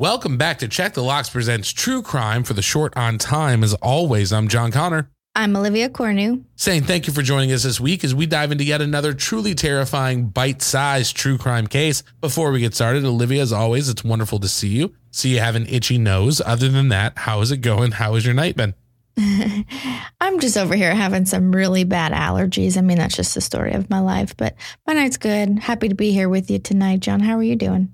Welcome back to Check the Locks presents True Crime for the short on time. As always, I'm John Conner. I'm Olivia Cornu. Saying thank you for joining us this week as we dive into yet another truly terrifying, bite sized true crime case. Before we get started, Olivia, as always, it's wonderful to see you. See you have an itchy nose. Other than that, how is it going? How has your night been? I'm just over here having some really bad allergies. I mean, that's just the story of my life, but my night's good. Happy to be here with you tonight, John. How are you doing?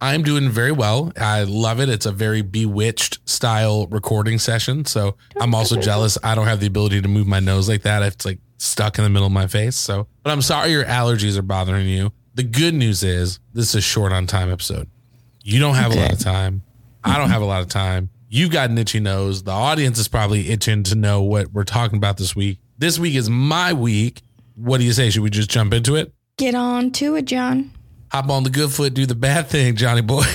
I'm doing very well. I love it. It's a very bewitched style recording session. So I'm also jealous. I don't have the ability to move my nose like that. It's like stuck in the middle of my face. So, but I'm sorry your allergies are bothering you. The good news is this is a short on time episode. You don't have a lot of time. I don't have a lot of time. You got an itchy nose. The audience is probably itching to know what we're talking about this week. This week is my week. What do you say? Should we just jump into it? Get on to it, John. Hop on the good foot, do the bad thing, Johnny boy.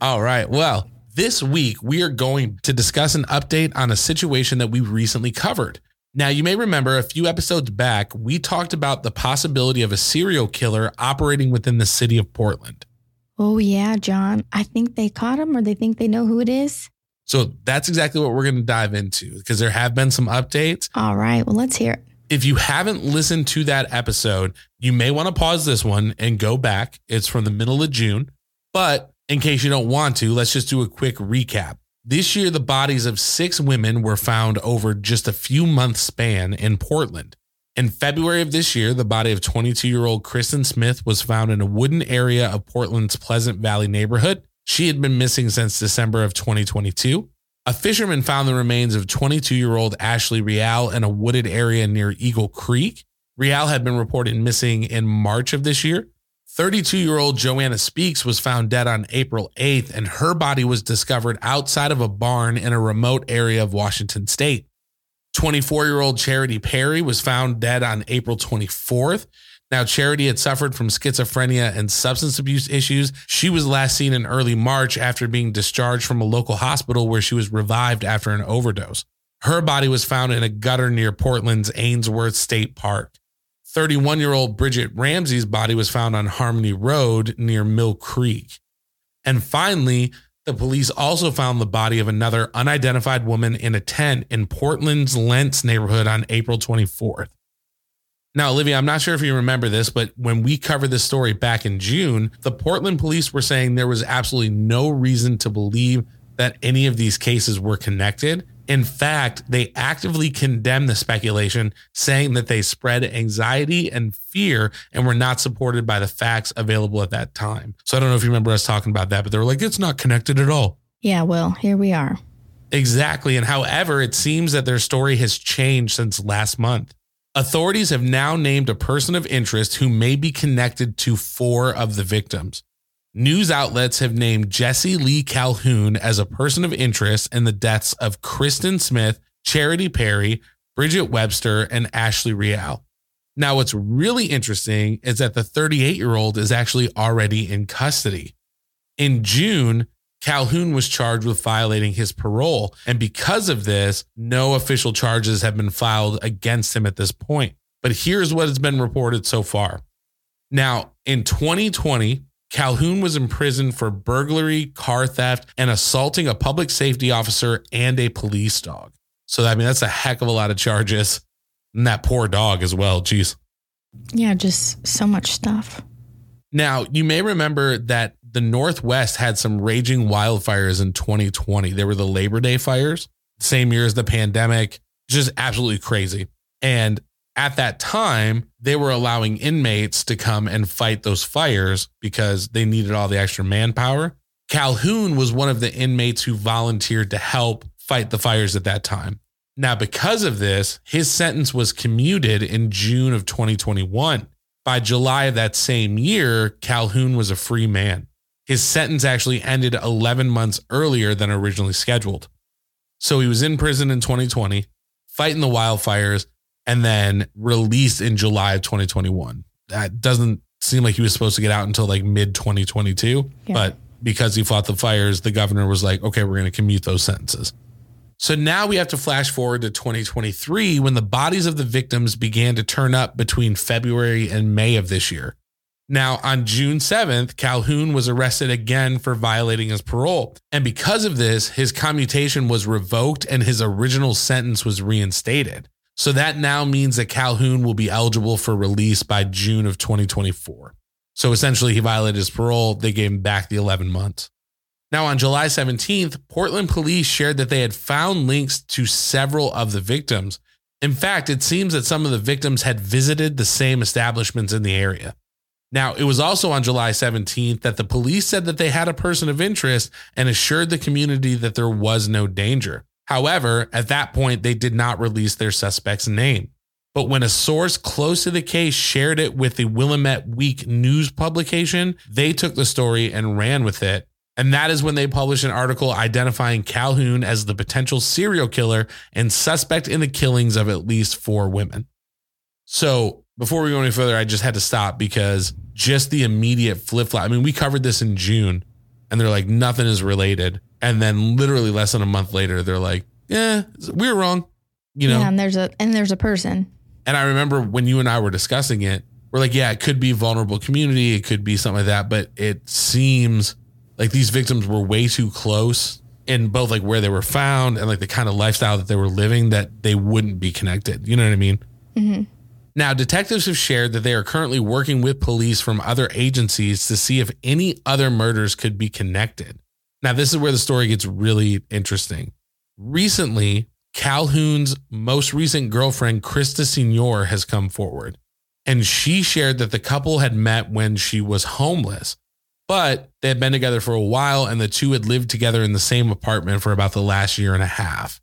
All right. Well, this week we are going to discuss an update on a situation that we recently covered. Now, you may remember a few episodes back, we talked about the possibility of a serial killer operating within the city of Portland. Oh, yeah, John. I think they caught him or they think they know who it is. So that's exactly what we're going to dive into because there have been some updates. All right. Well, let's hear it. If you haven't listened to that episode, you may want to pause this one and go back. It's from the middle of June. But in case you don't want to, let's just do a quick recap. This year, the bodies of six women were found over just a few months span in Portland. In February of this year, the body of 22 year old Kristen Smith was found in a wooden area of Portland's Pleasant Valley neighborhood. She had been missing since December of 2022. A fisherman found the remains of 22 year old Ashley Real in a wooded area near Eagle Creek. Real had been reported missing in March of this year. 32 year old Joanna Speaks was found dead on April 8th, and her body was discovered outside of a barn in a remote area of Washington state. 24 year old Charity Perry was found dead on April 24th. Now, Charity had suffered from schizophrenia and substance abuse issues. She was last seen in early March after being discharged from a local hospital where she was revived after an overdose. Her body was found in a gutter near Portland's Ainsworth State Park. 31 year old Bridget Ramsey's body was found on Harmony Road near Mill Creek. And finally, the police also found the body of another unidentified woman in a tent in Portland's Lents neighborhood on April 24th. Now, Olivia, I'm not sure if you remember this, but when we covered this story back in June, the Portland police were saying there was absolutely no reason to believe that any of these cases were connected. In fact, they actively condemned the speculation, saying that they spread anxiety and fear and were not supported by the facts available at that time. So I don't know if you remember us talking about that, but they were like, it's not connected at all. Yeah, well, here we are. Exactly. And however, it seems that their story has changed since last month. Authorities have now named a person of interest who may be connected to four of the victims. News outlets have named Jesse Lee Calhoun as a person of interest in the deaths of Kristen Smith, Charity Perry, Bridget Webster, and Ashley Real. Now, what's really interesting is that the 38 year old is actually already in custody. In June, Calhoun was charged with violating his parole. And because of this, no official charges have been filed against him at this point. But here's what has been reported so far. Now, in 2020, Calhoun was imprisoned for burglary, car theft, and assaulting a public safety officer and a police dog. So, I mean, that's a heck of a lot of charges. And that poor dog as well. Jeez. Yeah, just so much stuff. Now, you may remember that the Northwest had some raging wildfires in 2020. They were the Labor Day fires, same year as the pandemic, just absolutely crazy. And at that time, they were allowing inmates to come and fight those fires because they needed all the extra manpower. Calhoun was one of the inmates who volunteered to help fight the fires at that time. Now, because of this, his sentence was commuted in June of 2021. By July of that same year, Calhoun was a free man. His sentence actually ended 11 months earlier than originally scheduled. So he was in prison in 2020, fighting the wildfires, and then released in July of 2021. That doesn't seem like he was supposed to get out until like mid 2022, Yeah. but because he fought the fires, the governor was like, okay, we're going to commute those sentences. So now we have to flash forward to 2023 when the bodies of the victims began to turn up between February and May of this year. Now, on June 7th, Calhoun was arrested again for violating his parole. And because of this, his commutation was revoked and his original sentence was reinstated. So that now means that Calhoun will be eligible for release by June of 2024. So essentially, he violated his parole. They gave him back the 11 months. Now, on July 17th, Portland police shared that they had found links to several of the victims. In fact, it seems that some of the victims had visited the same establishments in the area. Now, it was also on July 17th that the police said that they had a person of interest and assured the community that there was no danger. However, at that point, they did not release their suspect's name. But when a source close to the case shared it with the Willamette Week news publication, they took the story and ran with it. And that is when they published an article identifying Calhoun as the potential serial killer and suspect in the killings of at least four women. So before we go any further, I just had to stop because just the immediate flip flop. I mean, we covered this in June and they're like, nothing is related. And then literally less than a month later, they're like, yeah, we were wrong. You know, yeah, and there's a and there's a person. and I remember when you and I were discussing it, we're like, yeah, it could be vulnerable community, it could be something like that, but it seems like these victims were way too close in both like where they were found and like the kind of lifestyle that they were living that they wouldn't be connected. You know what I mean? Mm-hmm. Now, detectives have shared that they are currently working with police from other agencies to see if any other murders could be connected. Now, this is where the story gets really interesting. Recently, Calhoun's most recent girlfriend, Krista Senior, has come forward. And she shared that the couple had met when she was homeless, but they had been together for a while and the two had lived together in the same apartment for about the last year and a half.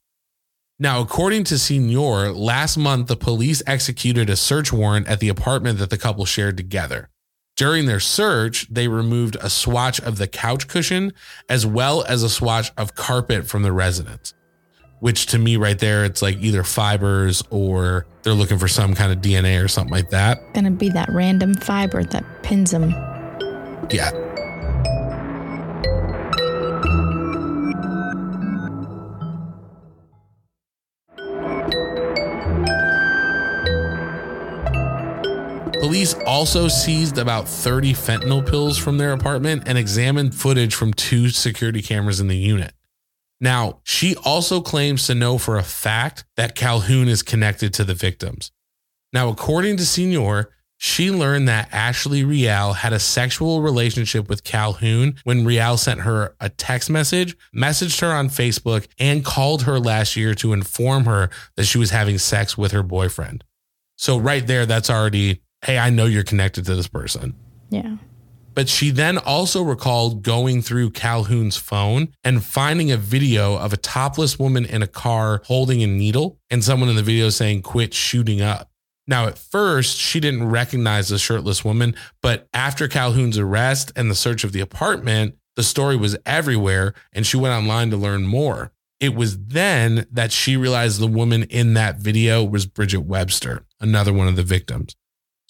Now, according to Senior, last month the police executed a search warrant at the apartment that the couple shared together. During their search, they removed a swatch of the couch cushion as well as a swatch of carpet from the residence. Which to me, right there, it's like either fibers or they're looking for some kind of DNA or something like that. Gonna be that random fiber that pins them. Yeah. Police also seized about 30 fentanyl pills from their apartment and examined footage from two security cameras in the unit. Now, she also claims to know for a fact that Calhoun is connected to the victims. Now, according to Senior, she learned that Ashley Real had a sexual relationship with Calhoun when Real sent her a text message, messaged her on Facebook, and called her last year to inform her that she was having sex with her boyfriend. So, right there, that's already, hey, I know you're connected to this person. Yeah. But she then also recalled going through Calhoun's phone and finding a video of a topless woman in a car holding a needle and someone in the video saying, quit shooting up. Now, at first, she didn't recognize the shirtless woman, but after Calhoun's arrest and the search of the apartment, the story was everywhere and she went online to learn more. It was then that she realized the woman in that video was Bridget Webster, another one of the victims.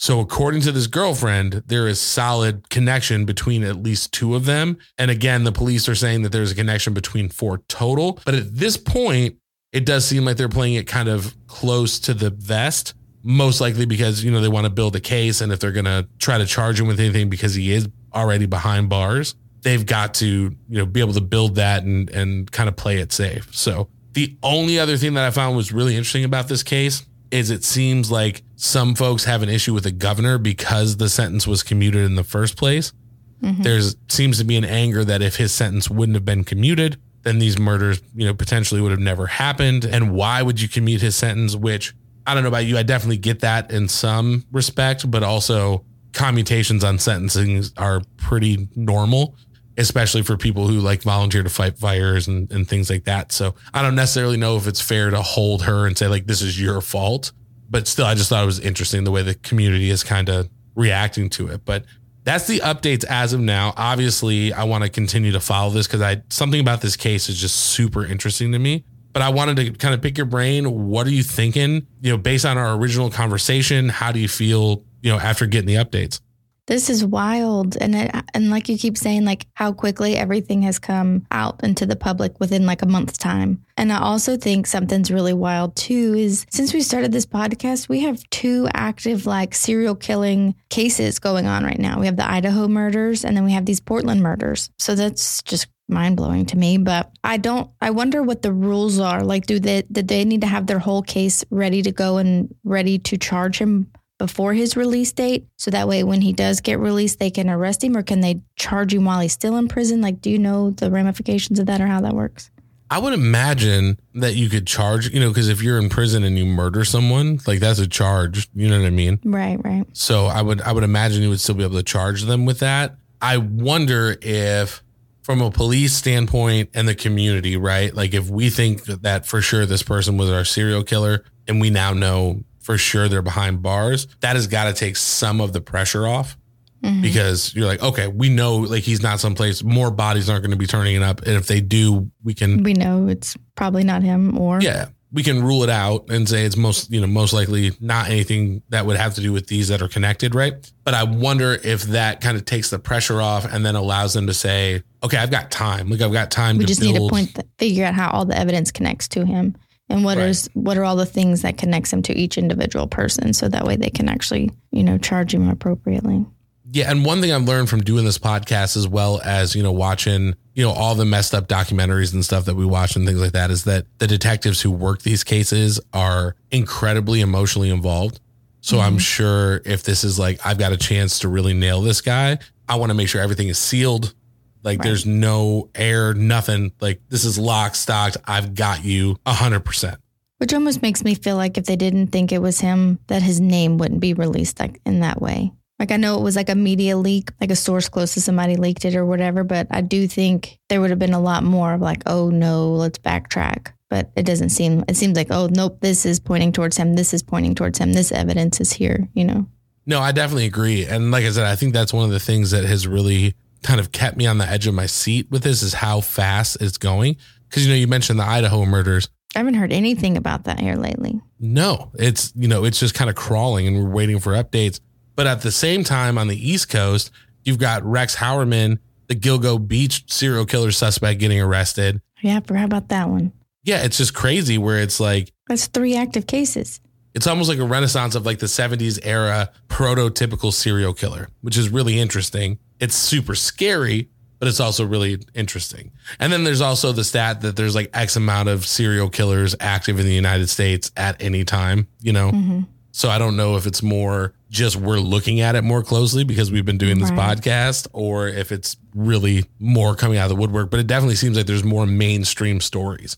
So, according to this girlfriend, there is solid connection between at least two of them. And again, the police are saying that there's a connection between four total. But at this point, it does seem like they're playing it kind of close to the vest, most likely because, you know, they want to build a case. And if they're going to try to charge him with anything because he is already behind bars, they've got to, you know, be able to build that and, and kind of play it safe. So, the only other thing that I found was really interesting about this case is it seems like some folks have an issue with the governor because the sentence was commuted in the first place. Mm-hmm. There's seems to be an anger that if his sentence wouldn't have been commuted, then these murders, you know, potentially would have never happened. And why would you commute his sentence? Which I don't know about you, I definitely get that in some respect, but also commutations on sentencing are pretty normal especially for people who like volunteer to fight fires and, and things like that. So I don't necessarily know if it's fair to hold her and say like this is your fault. But still, I just thought it was interesting the way the community is kind of reacting to it. But that's the updates as of now. Obviously, I want to continue to follow this because I something about this case is just super interesting to me. But I wanted to kind of pick your brain. What are you thinking? You know, based on our original conversation, how do you feel, you know, after getting the updates? This is wild. And it, and like you keep saying, like how quickly everything has come out into the public within like a month's time. And I also think something's really wild too is since we started this podcast, we have two active like serial killing cases going on right now. We have the Idaho murders and then we have these Portland murders. So that's just mind blowing to me. But I don't. I wonder what the rules are. Like, do they did they need to have their whole case ready to go and ready to charge him before his release date so that way when he does get released they can arrest him or can they charge him while he's still in prison like do you know the ramifications of that or how that works I would imagine that you could charge, you know, because if you're in prison and you murder someone, like that's a charge. You know what I mean? Right, right. So I would, I would imagine you would still be able to charge them with that. I wonder if, from a police standpoint and the community, right? Like if we think that for sure this person was our serial killer, and we now know for sure they're behind bars, that has got to take some of the pressure off. Mm-hmm. Because you're like, okay, we know like he's not someplace. More bodies aren't going to be turning it up, and if they do, we can. We know it's probably not him, or yeah, we can rule it out and say it's most you know most likely not anything that would have to do with these that are connected right but i wonder if that kind of takes the pressure off and then allows them to say okay i've got time like i've got time we to just build. need to point the, figure out how all the evidence connects to him and what right. is what are all the things that connects them to each individual person so that way they can actually you know charge him appropriately yeah and one thing i've learned from doing this podcast as well as you know watching you know all the messed up documentaries and stuff that we watch and things like that is that the detectives who work these cases are incredibly emotionally involved so mm-hmm. i'm sure if this is like i've got a chance to really nail this guy i want to make sure everything is sealed like right. there's no air, nothing. Like this is lock stocked. I've got you a hundred percent. Which almost makes me feel like if they didn't think it was him, that his name wouldn't be released like in that way. Like I know it was like a media leak, like a source close to somebody leaked it or whatever, but I do think there would have been a lot more of like, oh no, let's backtrack. But it doesn't seem it seems like, oh nope, this is pointing towards him, this is pointing towards him, this evidence is here, you know. No, I definitely agree. And like I said, I think that's one of the things that has really kind of kept me on the edge of my seat with this is how fast it's going. Because, you know, you mentioned the Idaho murders. I haven't heard anything about that here lately. No, it's, you know, it's just kind of crawling and we're waiting for updates. But at the same time, on the East Coast, you've got Rex Heuermann, the Gilgo Beach serial killer suspect, getting arrested. Yeah, I forgot about that one. Yeah, it's just crazy where it's like that's three active cases. It's almost like a renaissance of like the 70s era prototypical serial killer, which is really interesting. It's super scary, but it's also really interesting. And then there's also the stat that there's like X amount of serial killers active in the United States at any time, you know? Mm-hmm. So I don't know if it's more just we're looking at it more closely because we've been doing this right. podcast or if it's really more coming out of the woodwork, but it definitely seems like there's more mainstream stories.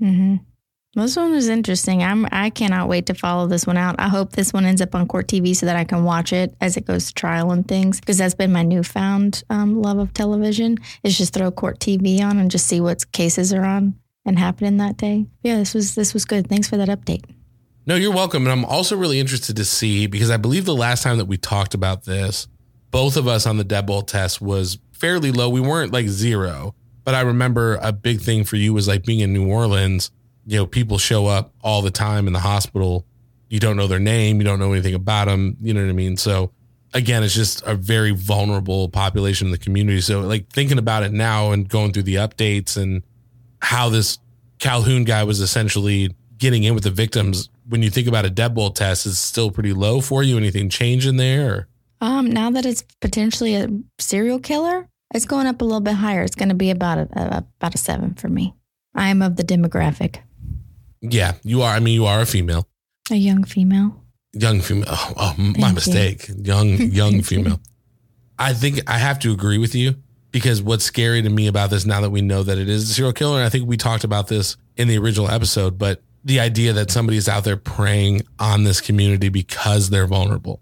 Mm-hmm. This one was interesting. I'm I cannot wait to follow this one out. I hope this one ends up on court TV so that I can watch it as it goes to trial and things because that's been my newfound um, love of television is just throw court TV on and just see what cases are on and happening that day. Yeah, this was this was good. Thanks for that update. No, you're welcome. And I'm also really interested to see because I believe the last time that we talked about this, both of us on the deadbolt test was fairly low. We weren't like zero, but I remember a big thing for you was like being in New Orleans. You know, people show up all the time in the hospital. You don't know their name, you don't know anything about them. You know what I mean? So, again, it's just a very vulnerable population in the community. So, like thinking about it now and going through the updates and how this Calhoun guy was essentially getting in with the victims. When you think about a deadbolt test, is still pretty low for you. Anything change in there? Um, now that it's potentially a serial killer, it's going up a little bit higher. It's going to be about a about a seven for me. I am of the demographic. Yeah, you are. I mean, you are a female, A young female. young female. Oh, oh, my mistake. Young, young female. I think I have to agree with you because what's scary to me about this now that we know that it is a serial killer, and I think we talked about this in the original episode, but the idea that somebody is out there preying on this community because they're vulnerable.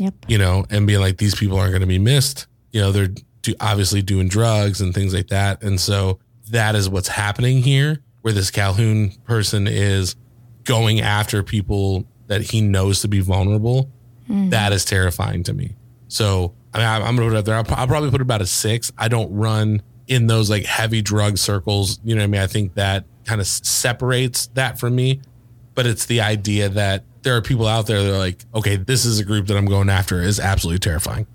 Yep. you know, and being like, these people aren't going to be missed. You know, they're do, obviously doing drugs and things like that. And so that is what's happening here, where this Calhoun person is going after people that he knows to be vulnerable. Hmm. That is terrifying to me. So, I mean, I'm, to put it up there. I'll, I'll probably put it about a six. I don't run in those like heavy drug circles. You know what I mean? I think that kind of separates that from me but it's the idea that there are people out there that are like, okay, this is a group that I'm going after is absolutely terrifying.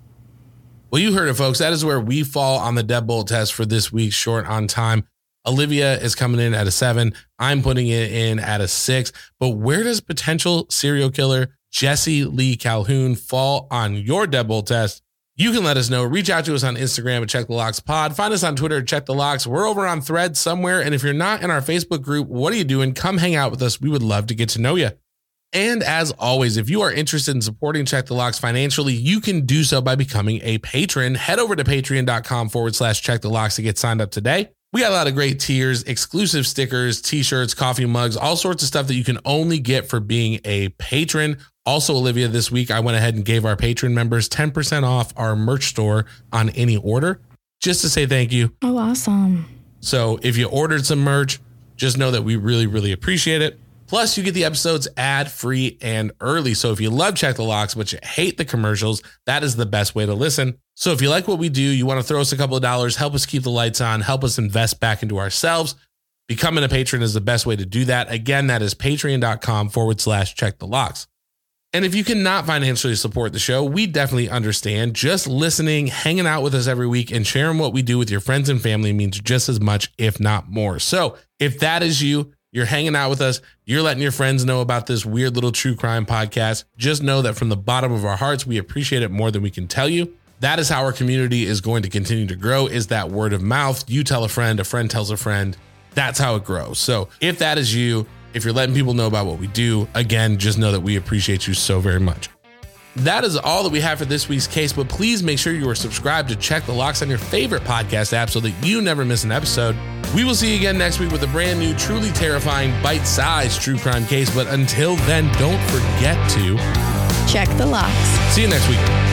Well, you heard it, folks. That is where we fall on the deadbolt test for this week's short on time. Olivia is coming in at a seven. I'm putting it in at a six. But where does potential serial killer Jesse Lee Calhoun fall on your deadbolt test? You can let us know. Reach out to us on Instagram at Check the Locks Pod. Find us on Twitter at Check the Locks. We're over on Thread somewhere. And if you're not in our Facebook group, what are you doing? Come hang out with us. We would love to get to know you. And as always, if you are interested in supporting Check the Locks financially, you can do so by becoming a patron. Head over to patreon.com forward slash check the locks to get signed up today. We got a lot of great tiers, exclusive stickers, t shirts, coffee mugs, all sorts of stuff that you can only get for being a patron. Also, Olivia, this week I went ahead and gave our patron members 10% off our merch store on any order just to say thank you. Oh, awesome. So if you ordered some merch, just know that we really, really appreciate it. Plus, you get the episodes ad free and early. So if you love Check the Locks, but you hate the commercials, that is the best way to listen. So if you like what we do, you want to throw us a couple of dollars, help us keep the lights on, help us invest back into ourselves. Becoming a patron is the best way to do that. Again, that is patreon.com forward slash check the locks. And if you cannot financially support the show, we definitely understand. Just listening, hanging out with us every week, and sharing what we do with your friends and family means just as much, if not more. So if that is you, you're hanging out with us, you're letting your friends know about this weird little true crime podcast, just know that from the bottom of our hearts, we appreciate it more than we can tell you. That is how our community is going to continue to grow is that word of mouth. You tell a friend, a friend tells a friend. That's how it grows. So if that is you, if you're letting people know about what we do, again, just know that we appreciate you so very much. That is all that we have for this week's case, but please make sure you are subscribed to Check the Locks on your favorite podcast app so that you never miss an episode. We will see you again next week with a brand new, truly terrifying, bite sized true crime case. But until then, don't forget to Check the locks. see you next week.